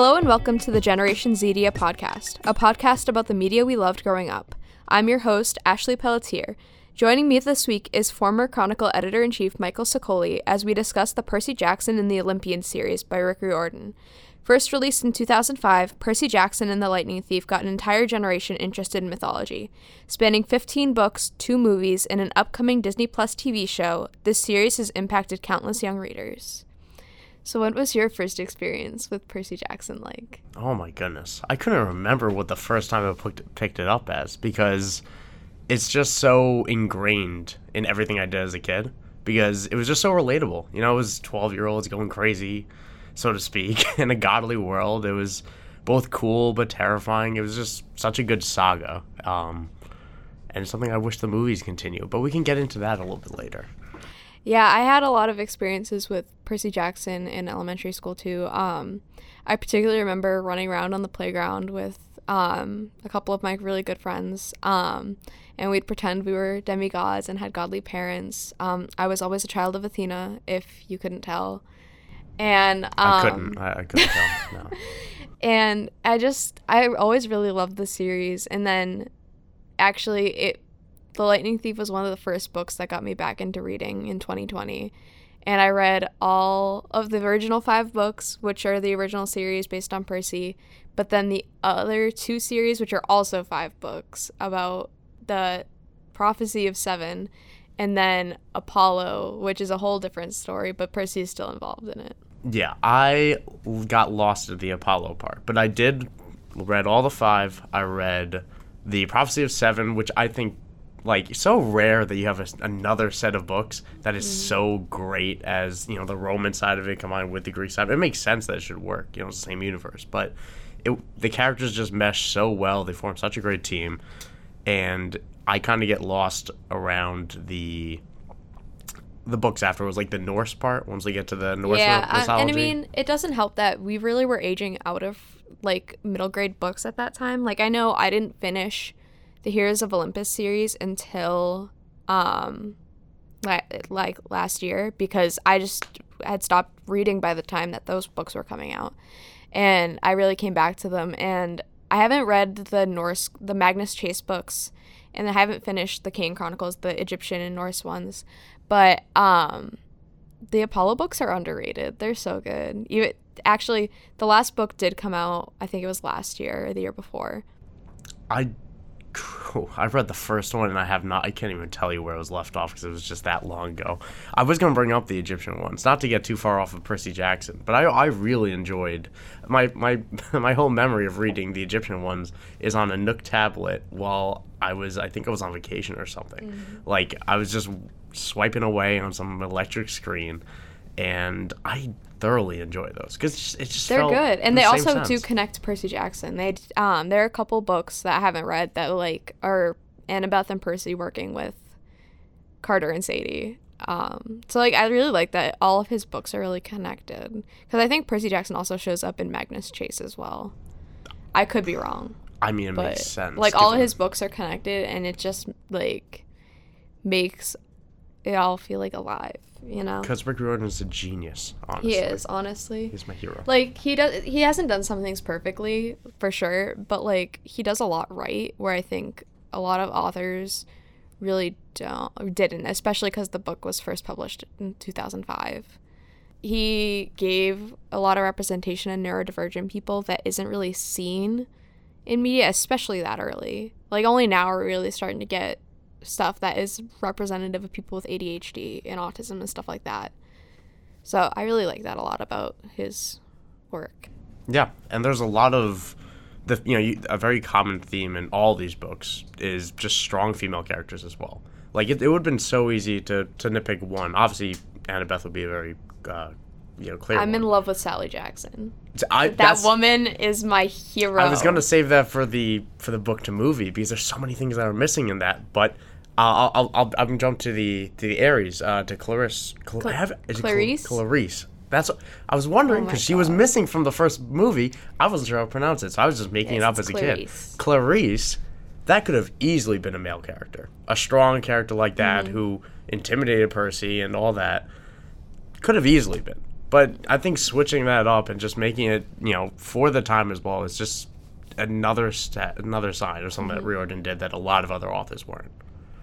Hello and welcome to the Generation Zedia podcast, a podcast about the media we loved growing up. I'm your host, Ashley Pelletier. Joining me this week is former Chronicle editor in chief Michael Sicoli as we discuss the Percy Jackson and the Olympian series by Rick Riordan. First released in 2005, Percy Jackson and the Lightning Thief got an entire generation interested in mythology. Spanning 15 books, two movies, and an upcoming Disney Plus TV show, this series has impacted countless young readers. So, what was your first experience with Percy Jackson like? Oh my goodness. I couldn't remember what the first time I picked, it up as because it's just so ingrained in everything I did as a kid because it was just so relatable. You know, it was 12 year olds going crazy, so to speak, in a godly world. It was both cool but terrifying. It was just such a good saga. Um, and something I wish the movies continue, but we can get into that a little bit later. Yeah, I had a lot of experiences with Percy Jackson in elementary school too. Um, I particularly remember running around on the playground with um, a couple of my really good friends, um, and we'd pretend we were demigods and had godly parents. Um, I was always a child of Athena, if you couldn't tell. And I um, couldn't. I, I couldn't tell. No. and I just I always really loved the series and then actually it The Lightning Thief was one of the first books that got me back into reading in 2020 and I read all of the original 5 books which are the original series based on Percy but then the other two series which are also 5 books about the prophecy of 7 and then Apollo which is a whole different story but Percy is still involved in it. Yeah, I got lost at the Apollo part, but I did read all the five. I read the Prophecy of Seven, which I think like so rare that you have a, another set of books that is mm. so great as you know the Roman side of it combined with the Greek side. It makes sense that it should work. You know, it's the same universe, but it the characters just mesh so well. They form such a great team, and I kind of get lost around the the books afterwards, like the Norse part. Once we get to the Norse yeah, myth- I- and I mean, it doesn't help that we really were aging out of like middle grade books at that time. Like I know I didn't finish the Heroes of Olympus series until um like last year because I just had stopped reading by the time that those books were coming out. And I really came back to them and I haven't read the Norse the Magnus Chase books and I haven't finished the Kane Chronicles, the Egyptian and Norse ones. But um the Apollo books are underrated. They're so good. You actually the last book did come out, I think it was last year or the year before. I I've read the first one and I have not. I can't even tell you where it was left off because it was just that long ago. I was going to bring up the Egyptian ones, not to get too far off of Percy Jackson, but I I really enjoyed my my my whole memory of reading the Egyptian ones is on a Nook tablet while I was I think I was on vacation or something. Mm-hmm. Like I was just swiping away on some electric screen, and I thoroughly enjoy those because it just, They're good, and the they also do connect to Percy Jackson. They um, there are a couple books that I haven't read that like are Annabeth and Percy working with Carter and Sadie. Um, so like I really like that all of his books are really connected because I think Percy Jackson also shows up in Magnus Chase as well. I could be wrong, I mean, it but makes sense. like all of his books are connected, and it just like makes it all feel like alive. You know, Because Rick Riordan is a genius, honestly. he is honestly. He's my hero. like he does he hasn't done some things perfectly for sure but like he does a lot right where i think a lot of authors really don't didn't especially because the book was first published in 2005 he gave a lot of representation of neurodivergent people that isn't really seen in media especially that early like only now we're really starting to get stuff that is representative of people with adhd and autism and stuff like that so I really like that a lot about his work. Yeah, and there's a lot of the you know you, a very common theme in all these books is just strong female characters as well. Like it, it would have been so easy to to nitpick one. Obviously, Annabeth would be a very uh, you know clear. I'm in love with Sally Jackson. I, That woman is my hero. I was gonna save that for the for the book to movie because there's so many things that are missing in that. But I'll I'll I'll, I'll jump to the to the Ares uh, to Clarisse. Cl- Cla- have, is it Cl- Clarice? Clarice. That's I was wondering Oh because she was missing from the first movie. I wasn't sure how to pronounce it, so I was just making Yes, it up as a kid. Clarice. That could have easily been a male character, a strong character like that Mm-hmm. who intimidated Percy and all that. Could have easily been. But I think switching that up and just making it, you know, for the time as well is just another step, another sign of something that Riordan did that a lot of other authors weren't.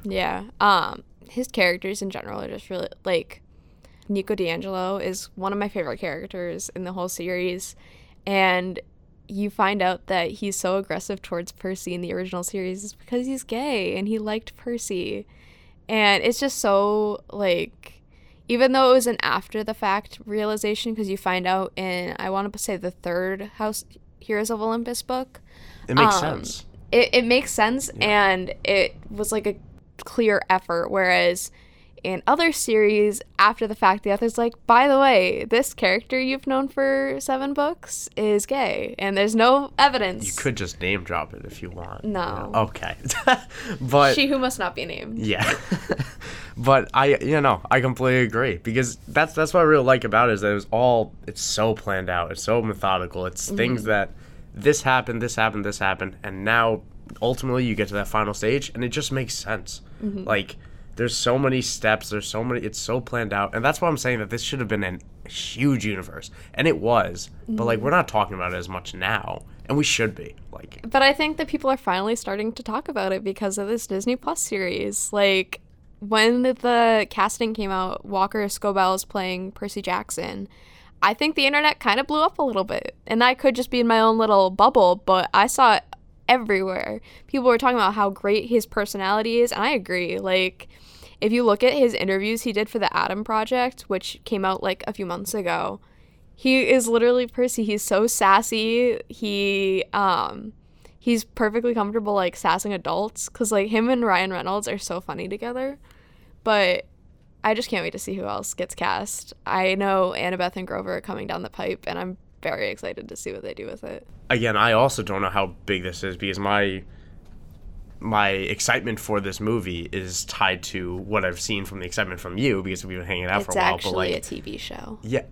Yeah. Um, his characters in general are just really like Nico di Angelo is one of my favorite characters in the whole series, and you find out that he's so aggressive towards Percy in the original series is because he's gay and he liked Percy, and it's just so like. Even though it was an after the fact realization, because you find out in, I want to say, the third House Heroes of Olympus book, It makes Um, sense. it, it makes sense and it was like a clear effort whereas in other series after the fact the author's like by the way this character you've known for seven books is gay and there's no evidence You could just name drop it if you want. No. Okay. but she who must not be named Yeah. but I you know, I completely agree because that's that's what I really like about it is that it was all it's so planned out. It's so methodical. It's mm-hmm. things that this happened, this happened, this happened, and now ultimately you get to that final stage and it just makes sense. Mm-hmm. Like there's so many steps, there's so many it's so planned out. And that's why I'm saying that this should have been a huge universe. And it was. But like mm-hmm. we're not talking about it as much now. And we should be. Like but i think that people are finally starting to talk about it because of this disney plus series like when the casting came out walker scobell is playing percy jackson i think the internet kind of blew up a little bit and i could just be in my own little bubble but i saw everywhere people were talking about how great his personality is and i agree like if you look at his interviews he did for the Adam Project, which came out like a few months ago, he is literally Percy. He's so sassy. He um he's perfectly comfortable like sassing adults cuz like him and Ryan Reynolds are so funny together. But I just can't wait to see who else gets cast. I know Annabeth and Grover are coming down the pipe and I'm very excited to see what they do with it. Again, I also don't know how big this is because my my excitement for this movie is tied to what I've seen from the excitement from you because we've been hanging out It's for a while. It's actually but like, a TV show. yeah,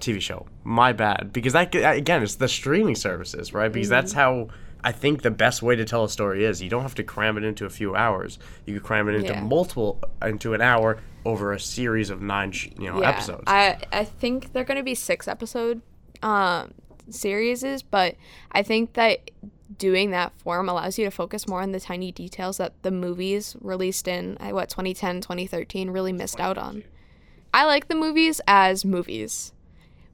TV show. My bad because that again, it's the streaming services, right? Because that's Mm-hmm. how I think the best way to tell a story is. You don't have to cram it into a few hours. You could cram it into Yeah. multiple into an hour over a series of nine, you know, episodes. I I think they're going to be six episode um series, is, but I think that doing that form allows you to focus more on the tiny details that the movies released in uh, what 2010 2013 really missed out on. I like the movies as movies,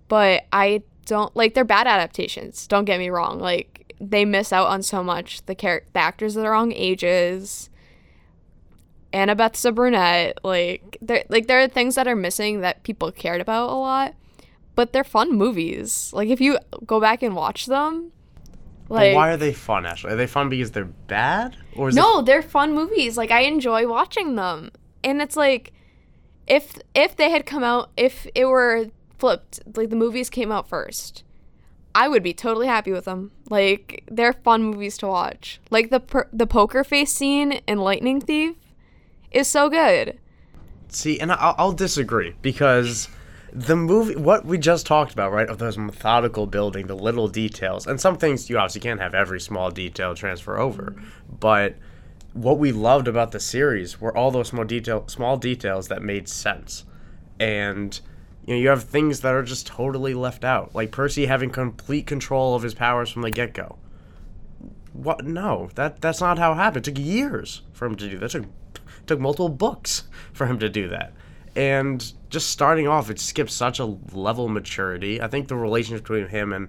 but I don't like they're bad adaptations. Don't get me wrong. Like they miss out on so much. The char- the actors are the wrong ages. Annabeth's a brunette. Like there like there are things that are missing that people cared about a lot. But they're fun movies. Like if you go back and watch them, But like why are they fun? Actually, are they fun because they're bad, or is it no, they're fun movies. Like I enjoy watching them. And it's like if if they had come out if it were flipped, like the movies came out first, I would be totally happy with them. Like they're fun movies to watch. Like the per- the poker face scene in Lightning Thief is so good. See, and I'll, I'll disagree because the movie, what we just talked about, right, of those methodical building, the little details, and some things you obviously can't have every small detail transfer over, but what we loved about the series were all those small detail, small details that made sense, and you know you have things that are just totally left out, like Percy having complete control of his powers from the get go. What? No, that that's not how it happened. It took years for him to do that. It took took multiple books for him to do that. And just starting off, it skips such a level of maturity. I think the relationship between him and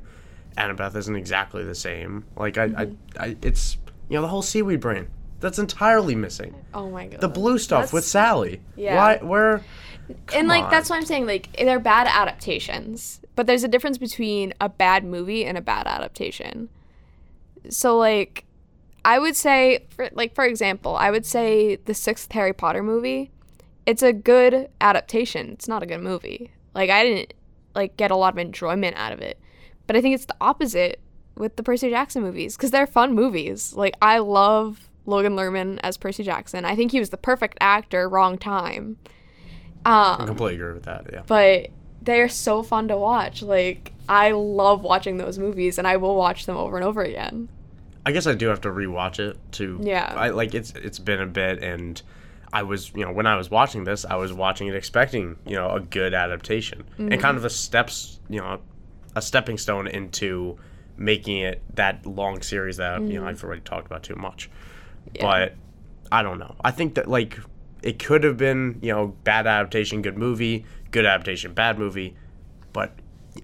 Annabeth isn't exactly the same. Like I, I, mm-hmm. I it's you know the whole seaweed brain that's entirely missing. Oh my god. The blue stuff with Sally. Yeah. Why? Where? and like on. that's what I'm saying. Like they're bad adaptations, but there's a difference between a bad movie and a bad adaptation. So like, I would say, for, like for example, I would say the sixth Harry Potter movie. It's a good adaptation. It's not a good movie. Like I didn't like get a lot of enjoyment out of it, but I think it's the opposite with the Percy Jackson movies because they're fun movies. Like I love Logan Lerman as Percy Jackson. I think he was the perfect actor, wrong time. I Um, completely agree with that. Yeah. but they're so fun to watch. Like I love watching those movies, and I will watch them over and over again. I guess I do have to rewatch it to. Yeah. I like it's it's been a bit, and I was, you know, when I was watching this, I was watching it expecting, you know, a good adaptation and kind of a steps, you know, a stepping stone into making it that long series that you know mm-hmm. I've already talked about too much. But I don't know. I think that like it could have been, you know, bad adaptation, good movie, good adaptation, bad movie, but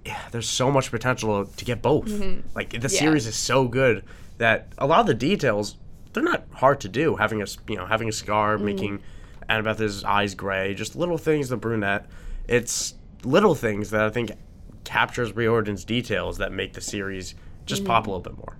yeah, there's so much potential to get both. Mm-hmm. Like the series is so good that a lot of the details they're not hard to do. Having a you know having a scar, mm. making Annabeth's eyes gray, just little things. The brunette, it's little things that I think captures Riordan's details that make the series just pop a mm. little bit more.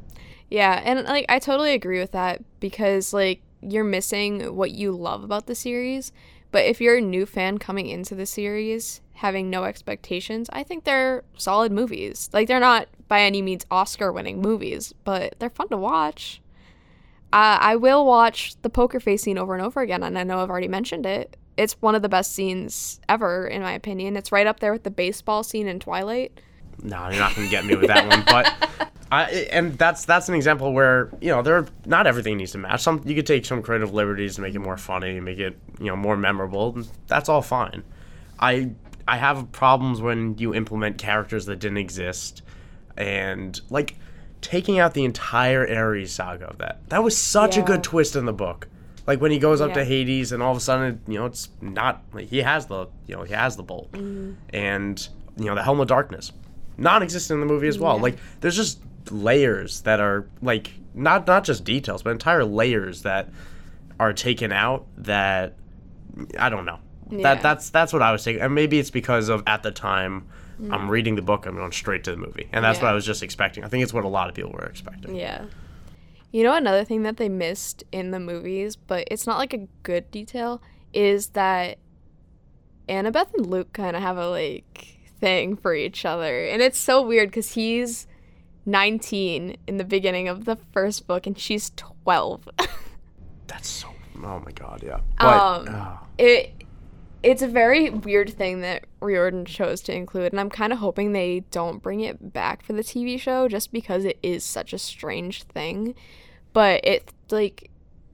Yeah, and like I totally agree with that because like you're missing what you love about the series. But if you're a new fan coming into the series having no expectations, I think they're solid movies. Like they're not by any means Oscar-winning movies, but they're fun to watch. Uh, I will watch the poker face scene over and over again, and I know I've already mentioned it. It's one of the best scenes ever, in my opinion. It's right up there with the baseball scene in Twilight. No, you're not going to get me with that one. But I, and that's that's an example where you know there not everything needs to match. Some you could take some creative liberties to make it more funny, make it you know more memorable. That's all fine. I I have problems when you implement characters that didn't exist, and like taking out the entire Ares saga of that. That was such a good twist in the book. Like when he goes up to Hades and all of a sudden, you know, it's not like he has the, you know, he has the bolt, mm-hmm. and you know the Helm of Darkness, non-existent in the movie as well. Yeah. Like there's just layers that are like not not just details, but entire layers that are taken out that I don't know. Yeah. That that's that's what I was taking, and maybe it's because of at the time I'm reading the book, I'm going straight to the movie, and that's what I was just expecting. I think it's what a lot of people were expecting. Yeah. You know, another thing that they missed in the movies, but it's not like a good detail, is that Annabeth and Luke kind of have a like thing for each other. And it's so weird because he's 19 in the beginning of the first book and she's 12. That's so. Oh my god, yeah. But Um, ah, it it's a very weird thing that Riordan chose to include, and I'm kind of hoping they don't bring it back for the TV show just because it is such a strange thing. But it like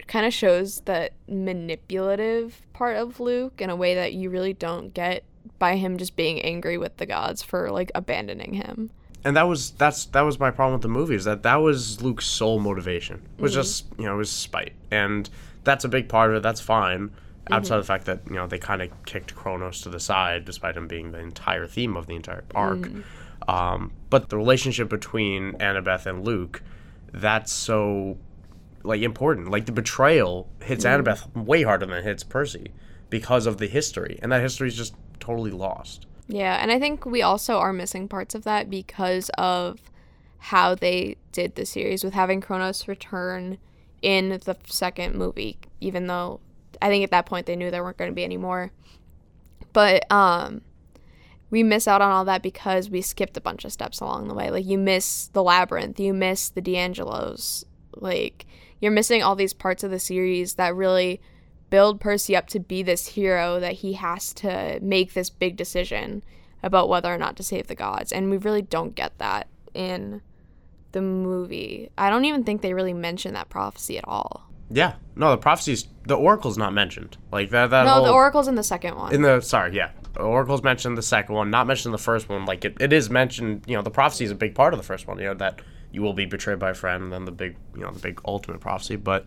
kind of shows that manipulative part of Luke in a way that you really don't get by him just being angry with the gods for like abandoning him. and that was that's that was my problem with the movie is that that was Luke's sole motivation was Mm-hmm. just you know it was spite, and that's a big part of it. That's fine. Mm-hmm. Outside of the fact that you know they kind of kicked Kronos to the side, despite him being the entire theme of the entire arc. Mm-hmm. Um, but the relationship between Annabeth and Luke, that's so like important. Like the betrayal hits Mm-hmm. Annabeth way harder than it hits Percy because of the history, and that history is just totally lost. Yeah, and I think we also are missing parts of that because of how they did the series with having Kronos return in the second movie, even though I think at that point they knew there weren't going to be any more. But um we miss out on all that because we skipped a bunch of steps along the way. Like you miss the labyrinth, you miss the di Angelos. Like you're missing all these parts of the series that really build Percy up to be this hero that he has to make this big decision about whether or not to save the gods. And we really don't get that in the movie. I don't even think they really mention that prophecy at all. Yeah, no, the prophecies, the oracle's not mentioned. Like that. That No, whole, the oracle's in the second one. in the sorry, yeah, the oracle's mentioned in the second one, not mentioned in the first one. Like it, it is mentioned. You know, the prophecy is a big part of the first one. You know that you will be betrayed by a friend, and then the big, you know, the big ultimate prophecy. But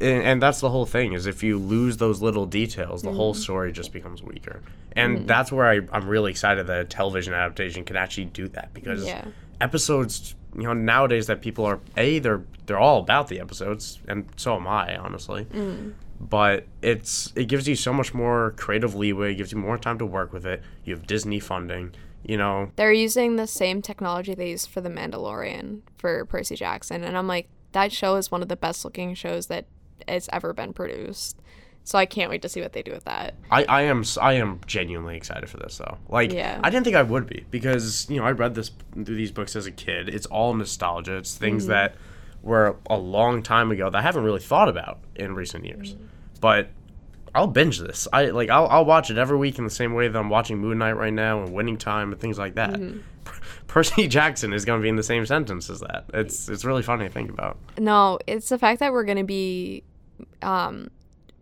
and, and that's the whole thing is if you lose those little details, the whole mm-hmm. story just becomes weaker. And mm-hmm. that's where I, I'm really excited that a television adaptation can actually do that because Yeah. episodes, you know, nowadays that people are a they're they're all about the episodes, and so am I, honestly. Mm. But it's it gives you so much more creative leeway, gives you more time to work with it. You have Disney funding, you know. They're using the same technology they used for The Mandalorian for Percy Jackson. And I'm like, that show is one of the best looking shows that has ever been produced. So I can't wait to see what they do with that. I, I am I am genuinely excited for this though. Like Yeah. I didn't think I would be because you know I read this these books as a kid. It's all nostalgia. It's things mm-hmm. that were a long time ago that I haven't really thought about in recent years. Mm-hmm. But I'll binge this. I like I'll, I'll watch it every week in the same way that I'm watching Moon Knight right now and Winning Time and things like that. Mm-hmm. Per- Percy Jackson is going to be in the same sentence as that. It's it's really funny to think about. No, it's the fact that we're going to be um,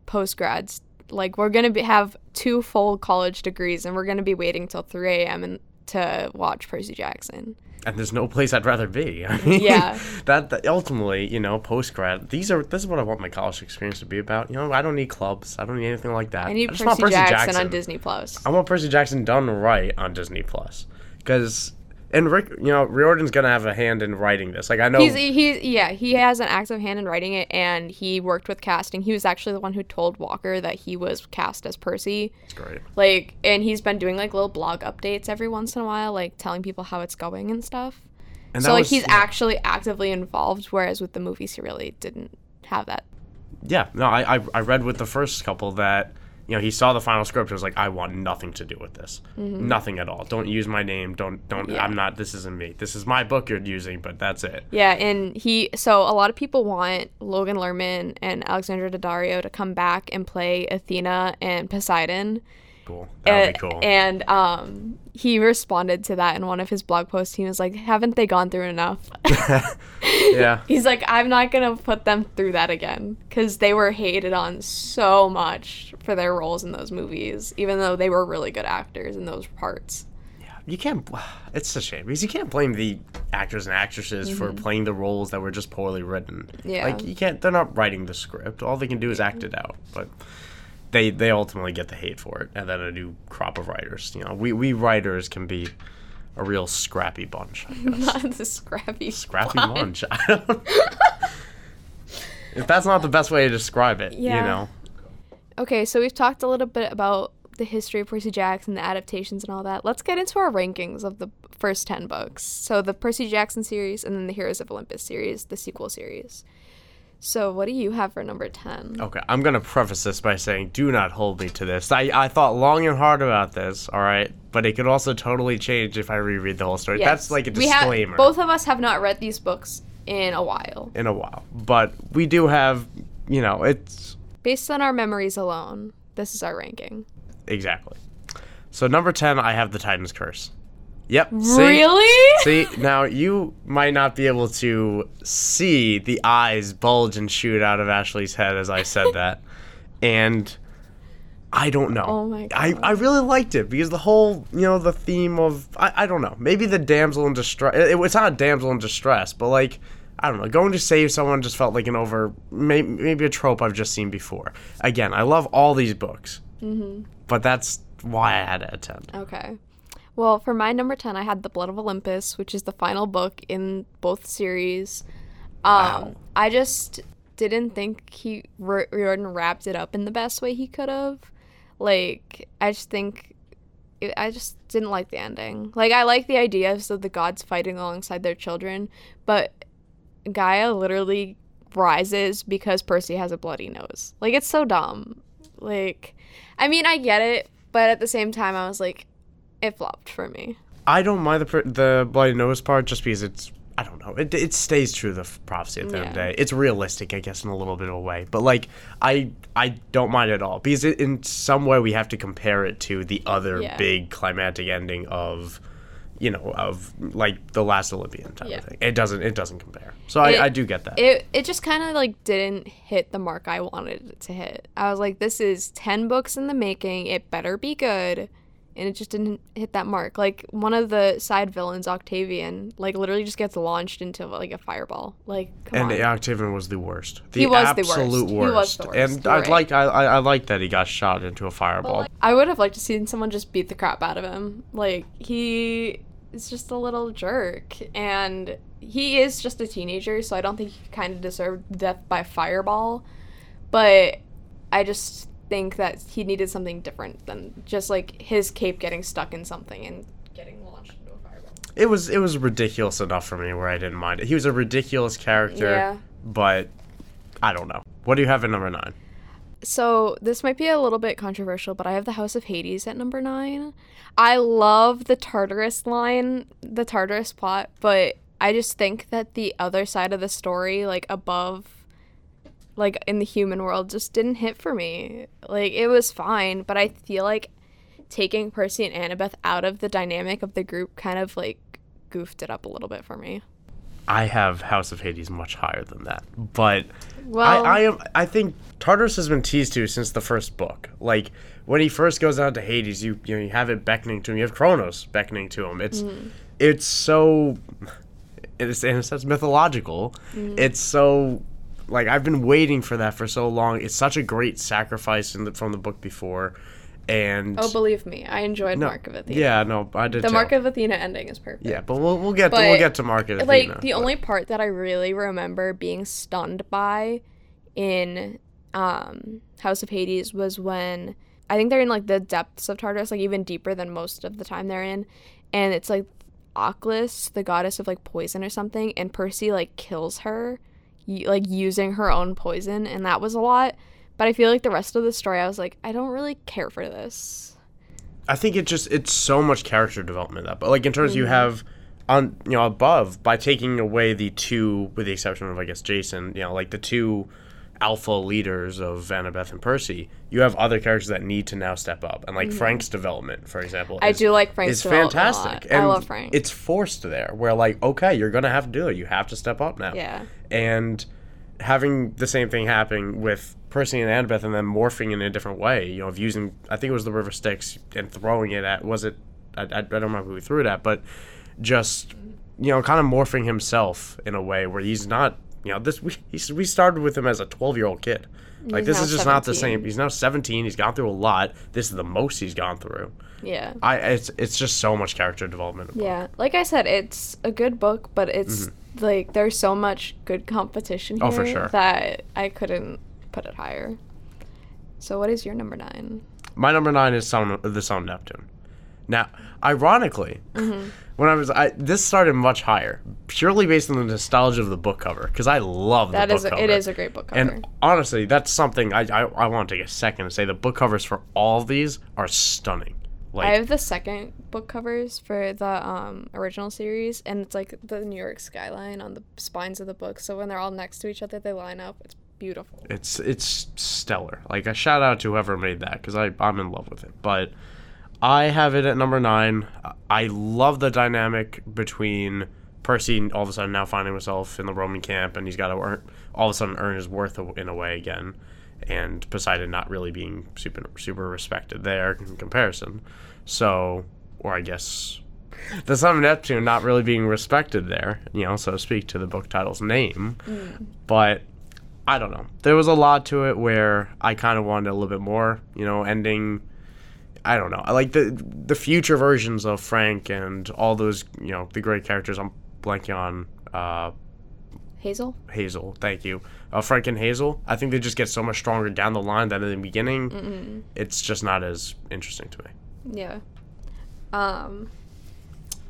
post grads. Like we're gonna be, have two full college degrees, and we're gonna be waiting till 3 a.m. and to watch Percy Jackson. and there's no place I'd rather be. I mean, Yeah. that, that ultimately, you know, post grad, these are this is what I want my college experience to be about. You know, I don't need clubs. I don't need anything like that. I need just Percy, want Jackson, on Disney Plus. I want Percy Jackson done right on Disney Plus, because and Rick, you know, Riordan's gonna have a hand in writing this. Like I know, He's he's yeah he has an active hand in writing it, and he worked with casting. He was actually the one who told Walker that he was cast as Percy. it's great. Like, and he's been doing like little blog updates every once in a while, like telling people how it's going and stuff. And so like was- he's yeah. actually actively involved, whereas with the movies he really didn't have that. Yeah, no, I, I I read with the first couple that you know he saw the final script and was like, I want nothing to do with this, nothing at all. Don't use my name. Don't don't. Mm-hmm. Yeah. I'm not. This isn't me. This is my book you're using, but that's it. Yeah, and he so a lot of people want Logan Lerman and Alexandra Daddario to come back and play Athena and Poseidon. Cool. That would be cool. And um, he responded to that in one of his blog posts. He was like, "Haven't they gone through enough?" yeah. He's like, "I'm not gonna put them through that again because they were hated on so much for their roles in those movies, even though they were really good actors in those parts." Yeah, you can't. It's a shame because you can't blame the actors and actresses for playing the roles that were just poorly written. Mm-hmm. Yeah. Like you can't. They're not writing the script. All they can do is act it out. But they they ultimately get the hate for it, and then a new crop of writers. You know, we we writers can be a real scrappy bunch. I guess. Not the scrappy. scrappy bunch. I don't. if that's not the best way to describe it, Yeah. you know. Okay, so we've talked a little bit about the history of Percy Jackson, the adaptations, and all that. Let's get into our rankings of the first 10 books. So, the Percy Jackson series, and then the Heroes of Olympus series, the sequel series. So, what do you have for number 10? Okay, I'm gonna preface this by saying, do not hold me to this. I, I thought long and hard about this, all right, but it could also totally change if I reread the whole story. That's like a We have- disclaimer. both of us have not read these books in a while. in a while, but we do have, you know, it's Based on our memories alone, this is our ranking. exactly. So number ten, I have the Titan's Curse. Yep. see? Really? See, now you might not be able to see the eyes bulge and shoot out of Ashley's head as I said that. and I don't know. Oh my I, God. I really liked it because the whole, you know, the theme of, I, I don't know, maybe the damsel in distress, it, it's not a damsel in distress, but like, I don't know, going to save someone just felt like an over, may, maybe a trope I've just seen before. Again, I love all these books, mm-hmm. but that's why I had at 10. Okay. Well, for my number 10, I had The Blood of Olympus, which is the final book in both series. Um, Wow. I just didn't think he Riordan wrapped it up in the best way he could have. Like, I just think it, I just didn't like the ending. Like, I like the ideas of the gods fighting alongside their children, but Gaia literally rises because Percy has a bloody nose. Like, it's so dumb. Like, I mean, I get it, but at the same time, I was like, it flopped for me. I don't mind the the bloody nose part just because it's I don't know it, it stays true to the prophecy at the end of the day. It's realistic, I guess, in a little bit of a way. But like I I don't mind at all because it, in some way we have to compare it to the other Yeah. big climactic ending of you know of like the last Olympian type Yeah. of thing. It doesn't it doesn't compare. So It- I, I do get that. It it just kind of like didn't hit the mark I wanted it to hit. I was like, this is ten books in the making. It better be good, and it just didn't hit that mark. Like one of the side villains, Octavian, like literally just gets launched into like a fireball. Like come and on. Octavian was the worst. The He was the worst. absolute He worst. was the worst. And I'd right. like I, I I like that he got shot into a fireball. I would have liked to seen someone just beat the crap out of him. Like he is just a little jerk, and he is just a teenager, so I don't think he kind of deserved death by fireball. But I just think that he needed something different than just like his cape getting stuck in something and getting launched into a fireball. it was it was ridiculous enough for me where I didn't mind it. He was a ridiculous character, Yeah. but I don't know. What do you have at number nine? So this might be a little bit controversial, but I have the House of Hades at number nine. I love the Tartarus line, the Tartarus plot, but I just think that the other side of the story, like above, like in the human world, just didn't hit for me. Like it was fine, but I feel like taking Percy and Annabeth out of the dynamic of the group kind of like goofed it up a little bit for me. I have House of Hades much higher than that, but Well, I, I am. I think Tartarus has been teased to since the first book. Like when he first goes out to Hades, you you know you have it beckoning to him. You have Kronos beckoning to him. It's Mm. it's so it's in a sense mythological. Mm. It's so like I've been waiting for that for so long. It's such a great sacrifice in the, from the book before, and oh, believe me, I enjoyed no, Mark of Athena. Yeah, no, I did The too. Mark of Athena ending is perfect. yeah, but we'll we'll get to, But, we'll get to Mark of like Athena, the but- only part that I really remember being stunned by in um House of Hades was when I think they're in like the depths of Tartarus, like even deeper than most of the time they're in, and it's like Akhlys, the goddess of like poison or something, and Percy like kills her, y- like using her own poison, and that was a lot. But I feel like the rest of the story, I was like, I don't really care for this. I think it just it's so much character development that, but like in terms Mm-hmm. you have on you know above by taking away the two, with the exception of I guess Jason, you know like the two alpha leaders of Annabeth and Percy, you have other characters that need to now step up, and like Frank's development, for example, Mm-hmm. I is- do like Frank's a fantastic. I love Frank. It's forced there, where like okay, you're gonna have to do it. You have to step up now. Yeah. And having the same thing happening with Percy and Annabeth, and then morphing in a different way. You know, of using I think it was the River Styx and throwing it at was it I, I, I don't remember who he threw it at, but just you know, kind of morphing himself in a way where he's not. You know, this we he's, we started with him as a twelve year old kid. Like He's this is just not the same. He's now seventeen. He's gone through a lot. This is the most he's gone through. Yeah. I it's it's just so much character development. in the book. Yeah, like I said, it's a good book, but it's mm-hmm. Like there's so much good competition here. Oh, for sure. that I couldn't put it higher. So, what is your number nine? My number nine is Son, the of Neptune. Now, ironically, Mm-hmm. when I was, I, this started much higher, purely based on the nostalgia of the book cover, because I love the That book is a, cover. it is a great book cover. And honestly, that's something I, I, I want to take a second to say. The book covers for all of these are stunning. Like, I have the second book covers for the um, original series, and it's like the New York skyline on the spines of the book. So when they're all next to each other, they line up. It's beautiful. it's it's stellar. Like a shout out to whoever made that because I I'm in love with it. But I have it at number nine. I love the dynamic between Percy all of a sudden now finding himself in the Roman camp and he's got to earn all of a sudden earn his worth in a way again, and Poseidon not really being super super respected there in comparison. So, or I guess the Son of Neptune not really being respected there, you know, so to speak, to the book title's name. But I don't know. There was a lot to it where I kind of wanted a little bit more, you know, ending. I don't know. I like the the future versions of Frank and all those, you know, the great characters. I'm blanking on uh, Hazel? Hazel. Thank you, uh, Frank and Hazel. I think they just get so much stronger down the line than in the beginning. It's just not as interesting to me. Yeah. Um.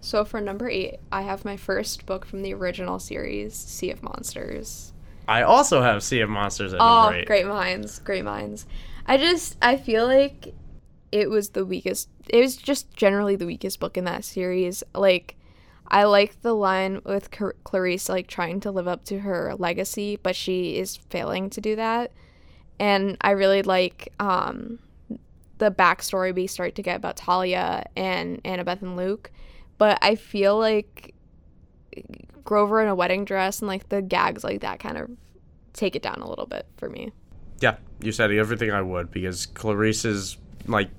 So for number eight, I have my first book from the original series, Sea of Monsters. I also have Sea of Monsters at Oh, number eight. great minds, great minds. I just I feel like it was the weakest. It was just generally the weakest book in that series. Like I like the line with Car- Clarice like trying to live up to her legacy, but she is failing to do that. And I really like um the backstory we start to get about Thalia and Annabeth and Luke. But I feel like Grover in a wedding dress and like the gags like that kind of take it down a little bit for me. Yeah, you said everything I would because Clarice is like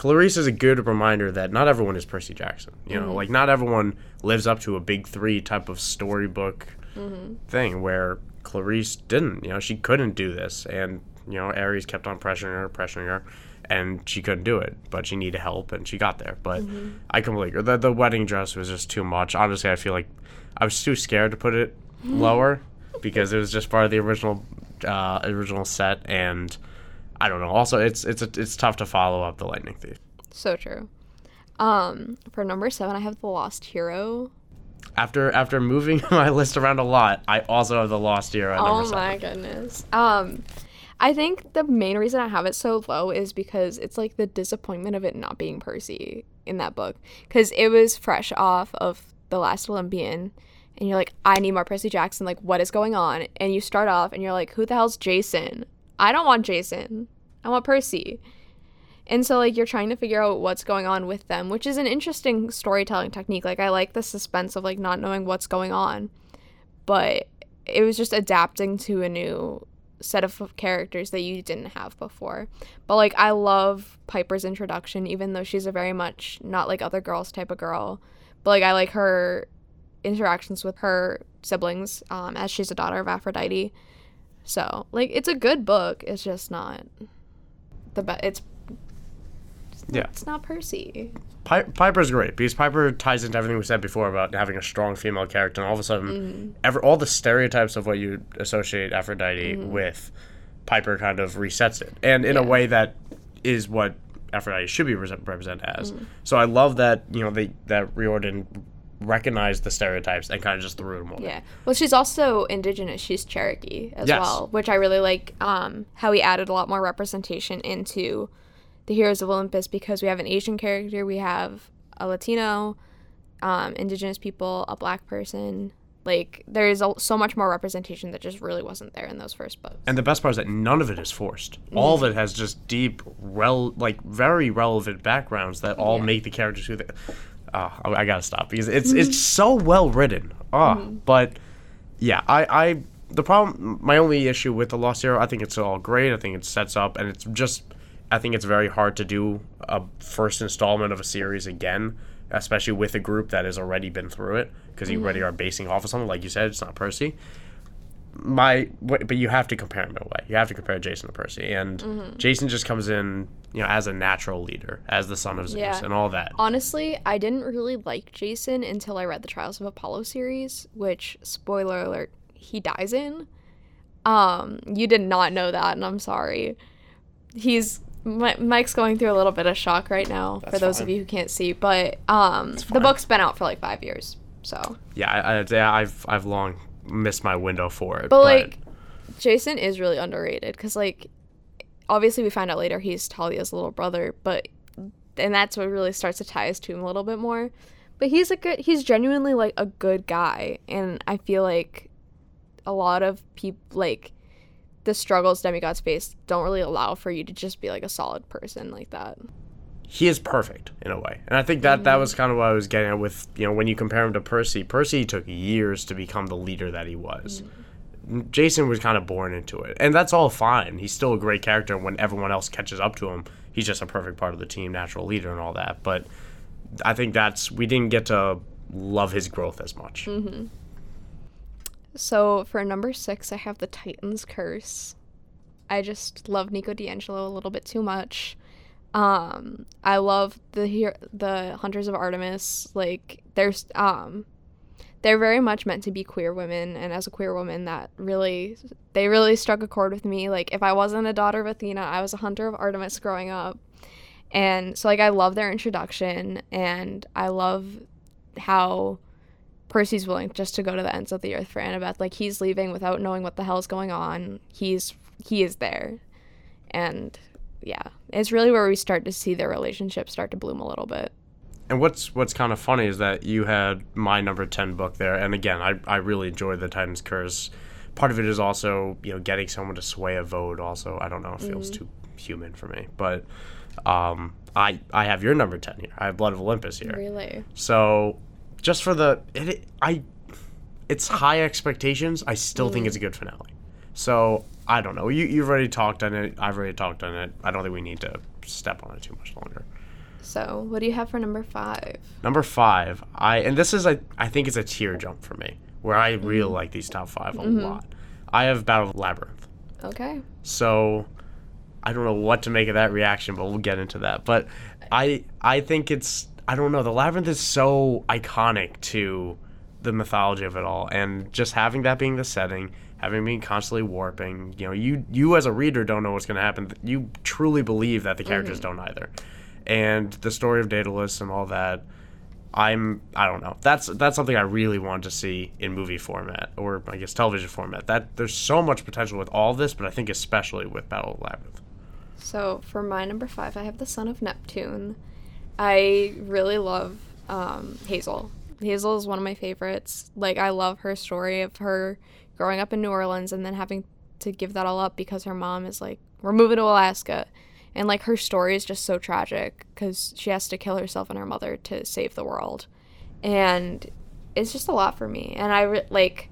Clarice is a good reminder that not everyone is Percy Jackson. You know, mm-hmm. like not everyone lives up to a big three type of storybook mm-hmm. thing where Clarice didn't. You know, she couldn't do this, and you know, Ares kept on pressuring her, pressuring her, and she couldn't do it. But she needed help, and she got there. But mm-hmm. I completely agree. The, the wedding dress was just too much. Honestly, I feel like I was too scared to put it lower because it was just part of the original uh, original set, and I don't know. Also, it's it's it's tough to follow up the Lightning Thief. So true. Um, for number seven, I have the Lost Hero. After after moving my list around a lot, I also have the Lost Hero Oh my goodness. Um, I think the main reason I have it so low is because it's like the disappointment of it not being Percy in that book, because it was fresh off of the Last Olympian, and you're like, I need more Percy Jackson. Like, what is going on? And you start off, and you're like, who the hell's Jason? I don't want Jason. I want Percy. And so like you're trying to figure out what's going on with them, which is an interesting storytelling technique. Like I like the suspense of like not knowing what's going on. But it was just adapting to a new set of characters that you didn't have before. But like I love Piper's introduction even though she's a very much not like other girls type of girl. But like I like her interactions with her siblings um as she's a daughter of Aphrodite. So, like it's a good book. It's just not the best it's Yeah. it's not Percy. Pi- Piper's great because Piper ties into everything we said before about having a strong female character, and all of a sudden, Mm-hmm. ever all the stereotypes of what you associate Aphrodite with, Piper kind of resets it, and in a Mm-hmm. Way that is what Aphrodite should be re- represented as. Mm-hmm. So I love that you know they that Riordan recognized the stereotypes and kind of just threw them away. Yeah. Well, she's also indigenous. She's Cherokee as Yes. well, which I really like. Um, how he added a lot more representation into the Heroes of Olympus because we have an Asian character, we have a Latino, um, indigenous people, a black person. Like there's a, so much more representation that just really wasn't there in those first books. And the best part is that none of it is forced. All of it has just deep, rel- like very relevant backgrounds that all Yeah. make the characters who they. Uh, I, I gotta stop because it's it's so well written. Ah, but yeah, I I the problem, my only issue with the Lost Hero, I think it's all great. I think it sets up, and it's just, I think it's very hard to do a first installment of a series again, especially with a group that has already been through it because you already are basing off of something like you said. It's not Percy my but you have to compare him in a way. You have to compare Jason to Percy, and Jason just comes in, you know, as a natural leader, as the son of Zeus, Yeah. and all that. Honestly, I didn't really like Jason until I read the Trials of Apollo series, which spoiler alert, he dies in. Um, you did not know that, and I'm sorry. He's Mi- Mike's going through a little bit of shock right now for those fine. of you who can't see, but um, the book's been out for like five years, so. Yeah, I, I, yeah, I've I've long missed my window for it, But like, Jason is really underrated because like, obviously we find out later he's Thalia's little brother, but and that's what really starts to tie us to him a little bit more. But he's a good, he's genuinely like a good guy, and I feel like a lot of people like the struggles demigods face don't really allow for you to just be like a solid person like that. He is perfect in a way, and I think that that was kind of what I was getting at with you know when you compare him to Percy. Percy took years to become the leader that he was. Mm-hmm. Jason was kind of born into it, and that's all fine. He's still a great character. and When everyone else catches up to him, he's just a perfect part of the team, natural leader, and all that. But I think that's we didn't get to love his growth as much. Mm-hmm. So for number six, I have the Titan's Curse. I just love Nico di Angelo a little bit too much. Um, I love the here the Hunters of Artemis. Like there's um, they're very much meant to be queer women, and as a queer woman, that really they really struck a chord with me. Like if I wasn't a daughter of Athena, I was a hunter of Artemis growing up, and so like I love their introduction, and I love how Percy's willing just to go to the ends of the earth for Annabeth. Like he's leaving without knowing what the hell's going on. He's he is there, and yeah, it's really where we start to see their relationship start to bloom a little bit. And what's what's kind of funny is that you had my number ten book there, and again, I I really enjoy the Titan's Curse. Part of it is also you know getting someone to sway a vote. Also, I don't know, it feels too human for me, but um, I I have your number ten here. I have Blood of Olympus here. Really, So just for the it, it I it's high expectations. I still think it's a good finale. So I don't know. You you've already talked on it. I've already talked on it. I don't think we need to step on it too much longer. so what do you have for number five? Number five, I and this is a I think it's a tier jump for me where I really mm-hmm. like these top 5 a mm-hmm. lot. I have Battle of Labyrinth. Okay, So I don't know what to make of that reaction, but we'll get into that. But I I think it's I don't know, the labyrinth is so iconic to the mythology of it all. And just having that being the setting, having been constantly warping, you know, you you as a reader don't know what's gonna happen. You truly believe that the characters don't either. And the story of Daedalus and all that, I'm I don't know. That's that's something I really want to see in movie format or I guess television format. That there's so much potential with all this, but I think especially with Battle of Labyrinth. so for my number five, I have the Son of Neptune. I really love um, Hazel. Hazel is one of my favorites. Like I love her story of her growing up in New Orleans and then having to give that all up because her mom is like, we're moving to Alaska. And like her story is just so tragic because she has to kill herself and her mother to save the world. And it's just a lot for me. And I re- like,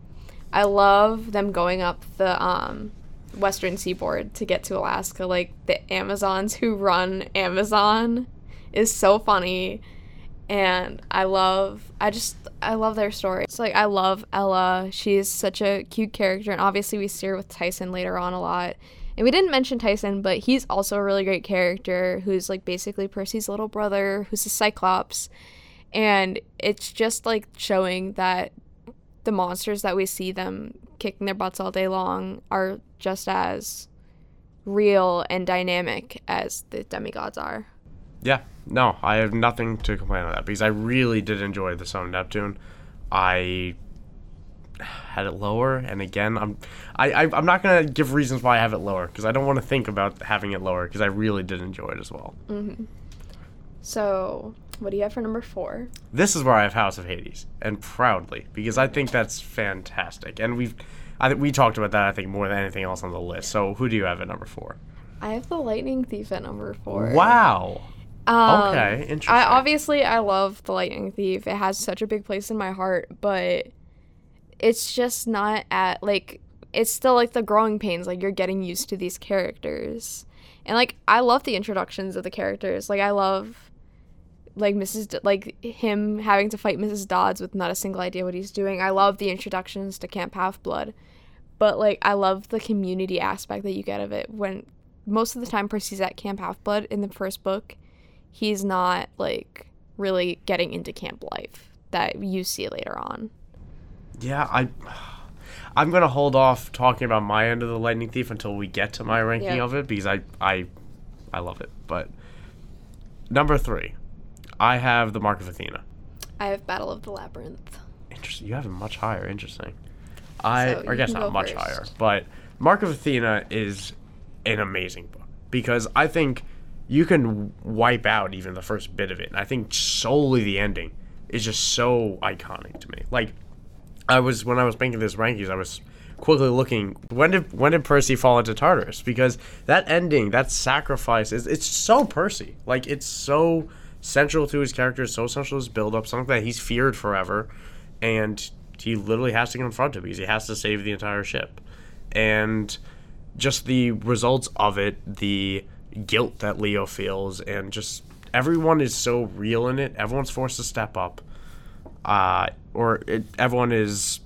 I love them going up the um, western seaboard to get to Alaska. Like the Amazons who run Amazon is so funny, and I love. I just I love their story. It's like I love Ella. She's such a cute character, and obviously we see her with Tyson later on a lot. And we didn't mention Tyson, but he's also a really great character who's like basically Percy's little brother, who's a Cyclops. And it's just like showing that the monsters that we see them kicking their butts all day long are just as real and dynamic as the demigods are. Yeah, no, I have nothing to complain on that because I really did enjoy the of Neptune. I had it lower, and again, I'm I, I I'm not gonna give reasons why I have it lower because I don't want to think about having it lower because I really did enjoy it as well. Mm-hmm. So, what do you have for number four? This is where I have House of Hades, and proudly because I think that's fantastic, and we've I we talked about that I think more than anything else on the list. So, who do you have at number four? I have the Lightning Thief at number four. Wow. Um, Okay, interesting. I obviously I love the Lightning Thief. It has such a big place in my heart, but it's just not at like it's still like the growing pains. Like you're getting used to these characters, and like I love the introductions of the characters. Like I love like Mrs. D- like him having to fight Mrs. Dodds with not a single idea what he's doing. I love the introductions to Camp Half Blood, but like I love the community aspect that you get of it. When most of the time Percy's at Camp Half Blood in the first book, he's not like really getting into camp life that you see later on. Yeah, I. I'm gonna hold off talking about my end of the Lightning Thief until we get to my ranking Yeah. of it because I, I, I love it. But number three, I have the Mark of Athena. I have Battle of the Labyrinth. Interesting. You have it much higher. Interesting. I, So or I guess not much first. higher, but Mark of Athena is an amazing book because I think you can wipe out even the first bit of it. And I think solely the ending is just so iconic to me. Like, I was when I was making this rankings, I was quickly looking when did when did Percy fall into Tartarus? Because that ending, that sacrifice is it's so Percy. Like it's so central to his character, so central to his build up, something that he's feared forever, and he literally has to confront it because he has to save the entire ship. And just the results of it, the guilt that Leo feels, and just everyone is so real in it. Everyone's forced to step up uh, or it, everyone is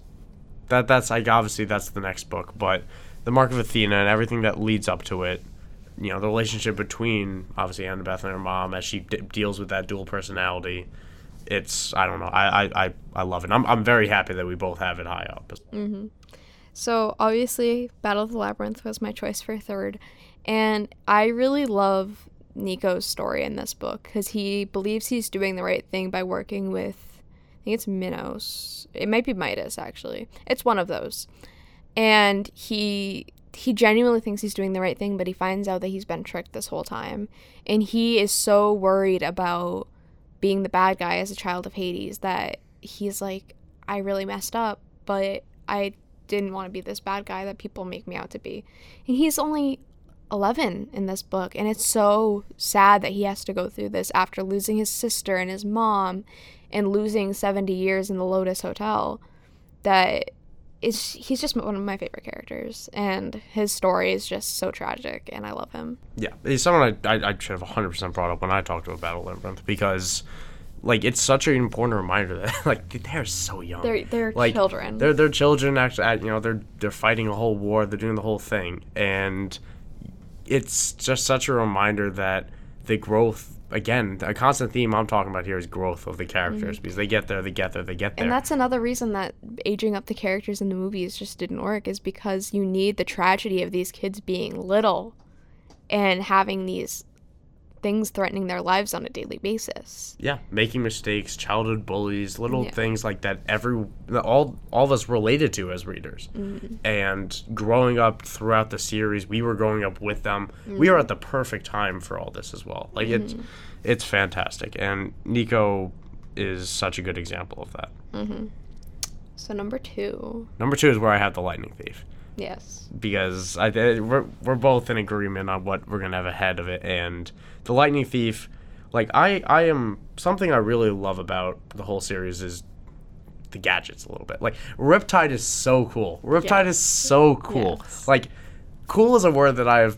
that that's like obviously that's the next book, but the Mark of Athena and everything that leads up to it, you know, the relationship between obviously Annabeth and her mom as she d- deals with that dual personality. It's I don't know I, I, I, love it. I'm I'm very happy that we both have it high up. So obviously, Battle of the Labyrinth was my choice for third, and I really love Nico's story in this book because he believes he's doing the right thing by working with, I think it's Minos. It might be Midas actually. It's one of those, and he he genuinely thinks he's doing the right thing, but he finds out that he's been tricked this whole time, and he is so worried about being the bad guy as a child of Hades that he's like, I really messed up, but I didn't want to be this bad guy that people make me out to be. And he's only 11 in this book, and it's so sad that he has to go through this after losing his sister and his mom and losing 70 years in the Lotus Hotel. That is, he's just one of my favorite characters, and his story is just so tragic, and I love him. Yeah, he's someone I, I, I should have 100% brought up when I talked to about Labyrinth because, like, it's such an important reminder that, like, they're so young. They're, they're like children. They're they're children. Actually, you know, they're they're fighting a whole war. They're doing the whole thing, and it's just such a reminder that the growth. Again, a constant theme I'm talking about here is growth of the characters because they get there, they get there, they get there. Mm-hmm. And that's another reason that aging up the characters in the movies just didn't work is because you need the tragedy of these kids being little and having these things threatening their lives on a daily basis. yeah, making mistakes, childhood bullies, little Yeah. things like that. Every all all of us related to as readers, Mm-hmm. and growing up throughout the series, we were growing up with them. We are at the perfect time for all this as well. Like it's Mm-hmm. it's fantastic, and Nico is such a good example of that. So number 2. Number two is where I have the Lightning Thief Yes. because I I- we're we're both in agreement on what we're gonna have ahead of it, and the Lightning Thief, like I I am something I really love about the whole series is the gadgets a little bit. Like Riptide is so cool. Riptide is so cool. Yes. Like cool is a word that I've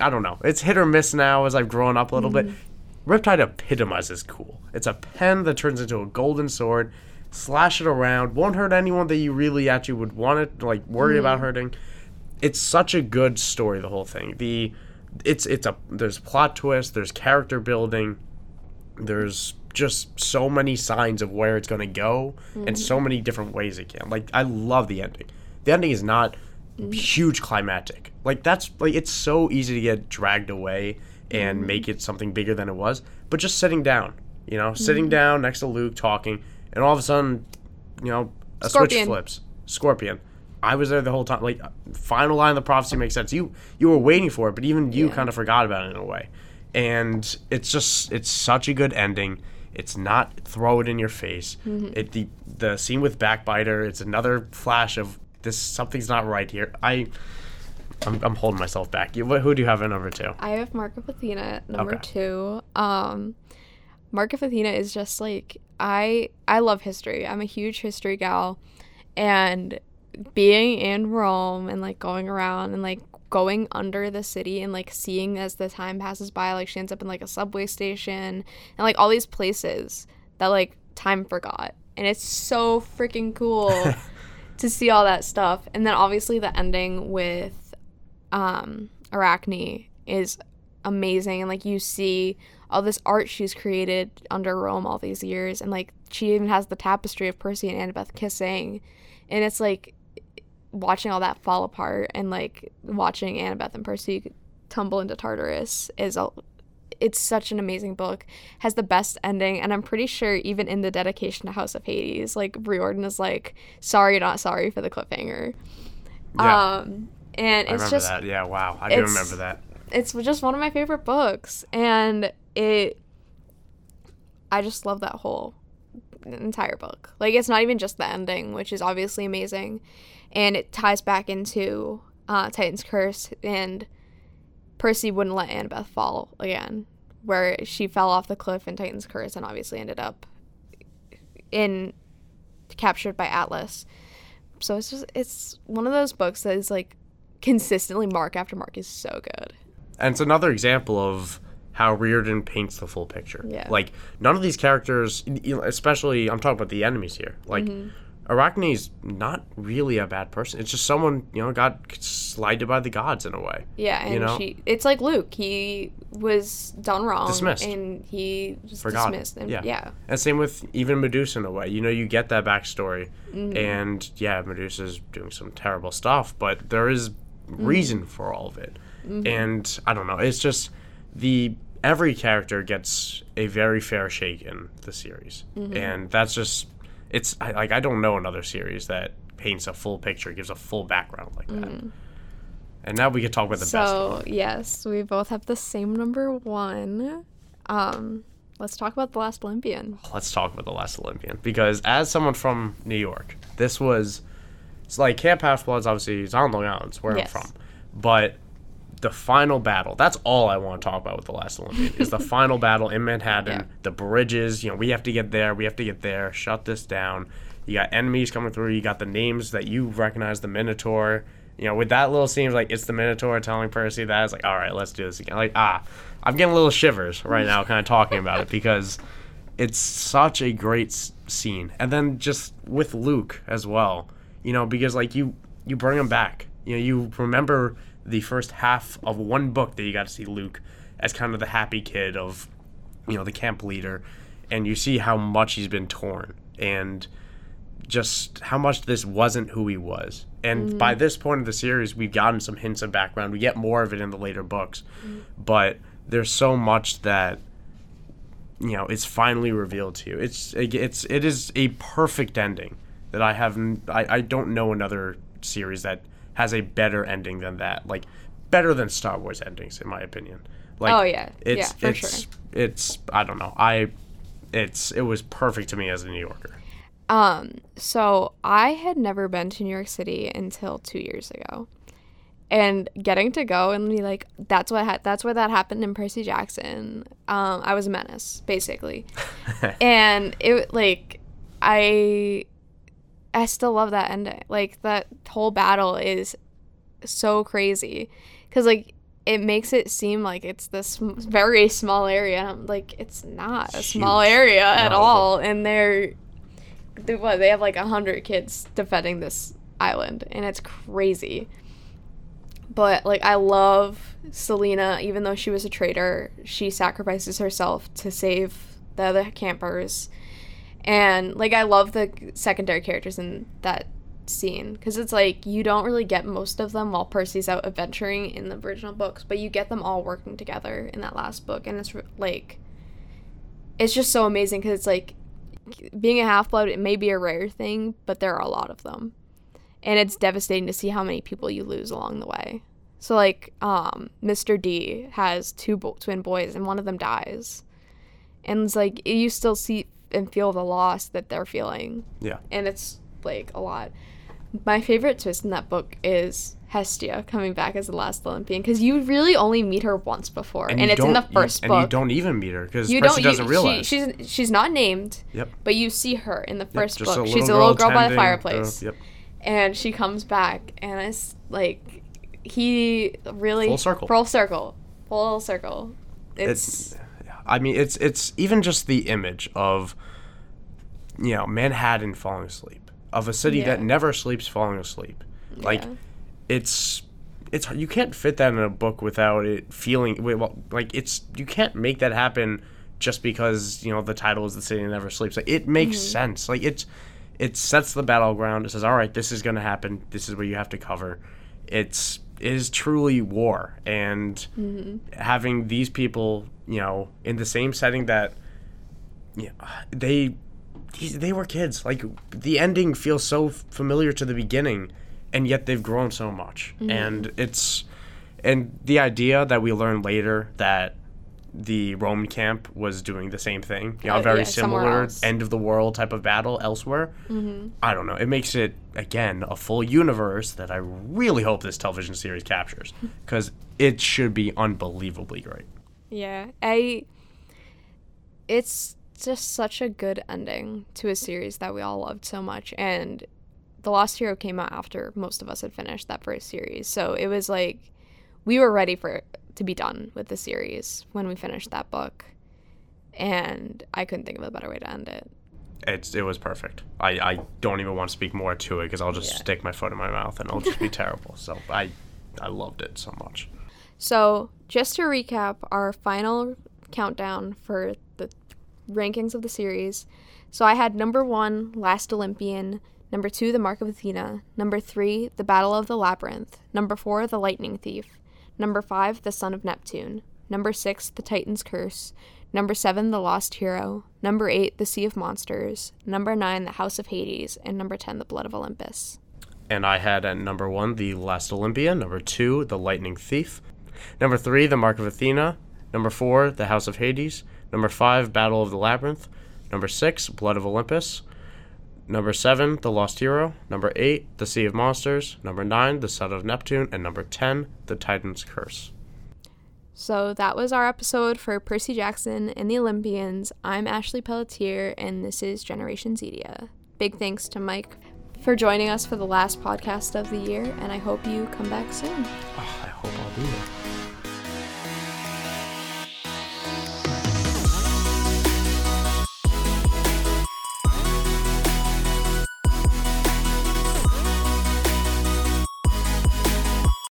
I don't know. It's hit or miss now as I've grown up a little bit. Mm-hmm. Riptide epitomizes cool. It's a pen that turns into a golden sword. Slash it around. Won't hurt anyone that you really actually would want to like worry about mm. hurting. It's such a good story. The whole thing. The it's it's a there's plot twist. There's character building. There's just so many signs of where it's gonna go and mm-hmm. so many different ways it can. Like I love the ending. The ending is not mm. huge climactic. Like that's like it's so easy to get dragged away and mm-hmm. make it something bigger than it was. But just sitting down, you know, sitting mm-hmm. down next to Luke talking, and all of a sudden, you know, a Scorpion. switch flips. Scorpion. I was there the whole time. Like final line of the prophecy makes sense. You you were waiting for it, but even you Yeah. kind of forgot about it in a way. And it's just it's such a good ending. It's not throw it in your face. It the the scene with Backbiter. It's another flash of this something's not right here. I I'm, I'm holding myself back. You, who do you have at number two? I have Mark of Athena number Okay. two. Um, Mark of Athena is just like I I love history. I'm a huge history gal, and being in Rome and like going around and like going under the city and like seeing as the time passes by, like she ends up in like a subway station and like all these places that like time forgot, and it's so freaking cool to see all that stuff. And then obviously the ending with um Arachne is amazing. And like you see all this art she's created under Rome all these years. And like she even has the tapestry of Percy and Annabeth kissing. And it's like watching all that fall apart and like watching Annabeth and Percy tumble into Tartarus is a it's such an amazing book has the best ending and i'm pretty sure even in the dedication to house of hades like riordan is like sorry not sorry for the cliffhanger Yeah. um and I it's remember just that. Yeah, wow. I do remember that. it's just one of my favorite books and it i just love that whole entire book. Like it's not even just the ending which is obviously amazing and it ties back into uh, titan's curse and percy wouldn't let annabeth fall again where she fell off the cliff in titan's curse and obviously ended up in captured by atlas. So it's just it's one of those books that is like consistently mark after mark is so good. And it's another example of how Riordan paints the full picture. Yeah. Like none of these characters, especially I'm talking about the enemies here. Like Mm-hmm. Arachne's not really a bad person. It's just someone you know got slighted by the gods in a way. Yeah, and You know? she it's like Luke. He was done wrong Dismissed. and he was Forgotten. dismissed. And Yeah. yeah. And same with even Medusa in a way. You know, you get that backstory, Mm-hmm. and yeah, Medusa's doing some terrible stuff, but there is reason Mm-hmm. for all of it. And I don't know. It's just the every character gets a very fair shake in the series, Mm-hmm. and that's just it's I, like I don't know another series that paints a full picture, gives a full background like that. And now we can talk about the best. Mm-hmm. So yes, we both have the same number one. Um, let's talk about the Last Olympian. let's talk about the last Olympian because as someone from New York, this was it's like Camp Half Blood's obviously it's on Long Island, it's where Yes. I'm from, but the final battle that's all I want to talk about with the last Olympian is the final battle in Manhattan, Yeah. the bridges. You know, we have to get there, we have to get there, shut this down. You got enemies coming through. You got the names that you recognize, the Minotaur. You know, with that little scene, like it's the Minotaur telling Percy that. It's like, all right, let's do this again. Like, ah, I'm getting little shivers right now, kind of talking about it because it's such a great s- scene and then just with luke as well you know because like you you bring him back you know you remember the first half of one book that you got to see luke as kind of the happy kid of you know the camp leader. And you see how much he's been torn and just how much this wasn't who he was. And mm-hmm. by this point of the series we've gotten some hints of background. We get more of it in the later books. Mm-hmm. But there's so much that you know it's finally revealed to you. It's it's it is a perfect ending that i haven't i, I don't know another series that has a better ending than that like better than star wars endings in my opinion like Oh, yeah. it's Yeah, for it's sure. it's i don't know i it's it was perfect to me as a new yorker Um, so I had never been to New York City until two years ago, and getting to go and be like, that's what ha- that's where that happened in Percy Jackson. Um, I was a menace basically, and it like I I still love that ending. Like that whole battle is so crazy because like it makes it seem like it's this very small area. Like it's not a small Huge. area at No. all, and they're they, what they have like a hundred kids defending this island, and it's crazy. But like I love Selena, even though she was a traitor, she sacrifices herself to save the other campers. And like I love the secondary characters in that scene because it's like you don't really get most of them while Percy's out adventuring in the original books, but you get them all working together in that last book, and it's like it's just so amazing because it's like being a half blood. It may be a rare thing, but there are a lot of them, and it's devastating to see how many people you lose along the way. So like, um, Mr. D has two bo- twin boys, and one of them dies, and it's like you still see and feel the loss that they're feeling Yeah. and it's like a lot. My favorite twist in that book is Hestia coming back as the last Olympian because you really only meet her once before, and, you it's in the don't- you- first and book. you don't even meet her because You Percy don't. doesn't you, realize. She, she's she's not named, Yep. but you see her in the first just book. she's a little girl by the uh, fireplace, yep. and she comes back, and it's like he really Full circle. full circle, full circle. It's, It's, I mean, it's it's even just the image of, you know, Manhattan falling asleep, of a city that never sleeps falling asleep. Like, Yeah. it's it's you can't fit that in a book without it feeling well, like it's you can't make that happen just because you know the title is the city that never sleeps. Like it makes Mm-hmm. sense. Like it's it sets the battleground. It says, all right, this is going to happen. This is what you have to cover. It's it is truly war and Mm-hmm. having these people, you know, in the same setting that yeah, they they were kids. Like the ending feels so familiar to the beginning, and yet they've grown so much. Mm-hmm. And it's and the idea that we learn later that the Roman camp was doing the same thing, you know, Oh, a very yeah, similar end of the world type of battle elsewhere. Mm-hmm. I don't know. It makes it again a full universe that I really hope this television series captures because it should be unbelievably great. Yeah, I. It's just such a good ending to a series that we all loved so much, and The Lost Hero came out after most of us had finished that first series, so it was like we were ready for it to be done with the series when we finished that book, and I couldn't think of a better way to end it. It's it was perfect. I, I don't even want to speak more to it because I'll just Yeah. stick my foot in my mouth and it'll just be terrible. So I I loved it so much. So, just to recap our final countdown for the rankings of the series. So, I had number one, Last Olympian. Number two, The Mark of Athena. Number three, The Battle of the Labyrinth. Number four, The Lightning Thief. Number five, The Son of Neptune. Number six, The Titan's Curse. Number seven, The Lost Hero. Number eight, The Sea of Monsters. Number nine, The House of Hades. And number ten, The Blood of Olympus. And I had at number one the Last Olympian, number two the Lightning Thief, number three the Mark of Athena, number four the House of Hades, number five Battle of the Labyrinth, number six Blood of Olympus, number seven the Lost Hero, number eight the Sea of Monsters, number nine the Son of Neptune, and number ten the Titan's Curse. So that was our episode for Percy Jackson and the Olympians. I'm Ashley Pelletier, and this is Generation Zedia. Big thanks to Mike for joining us for the last podcast of the year, and I hope you come back soon. Ah,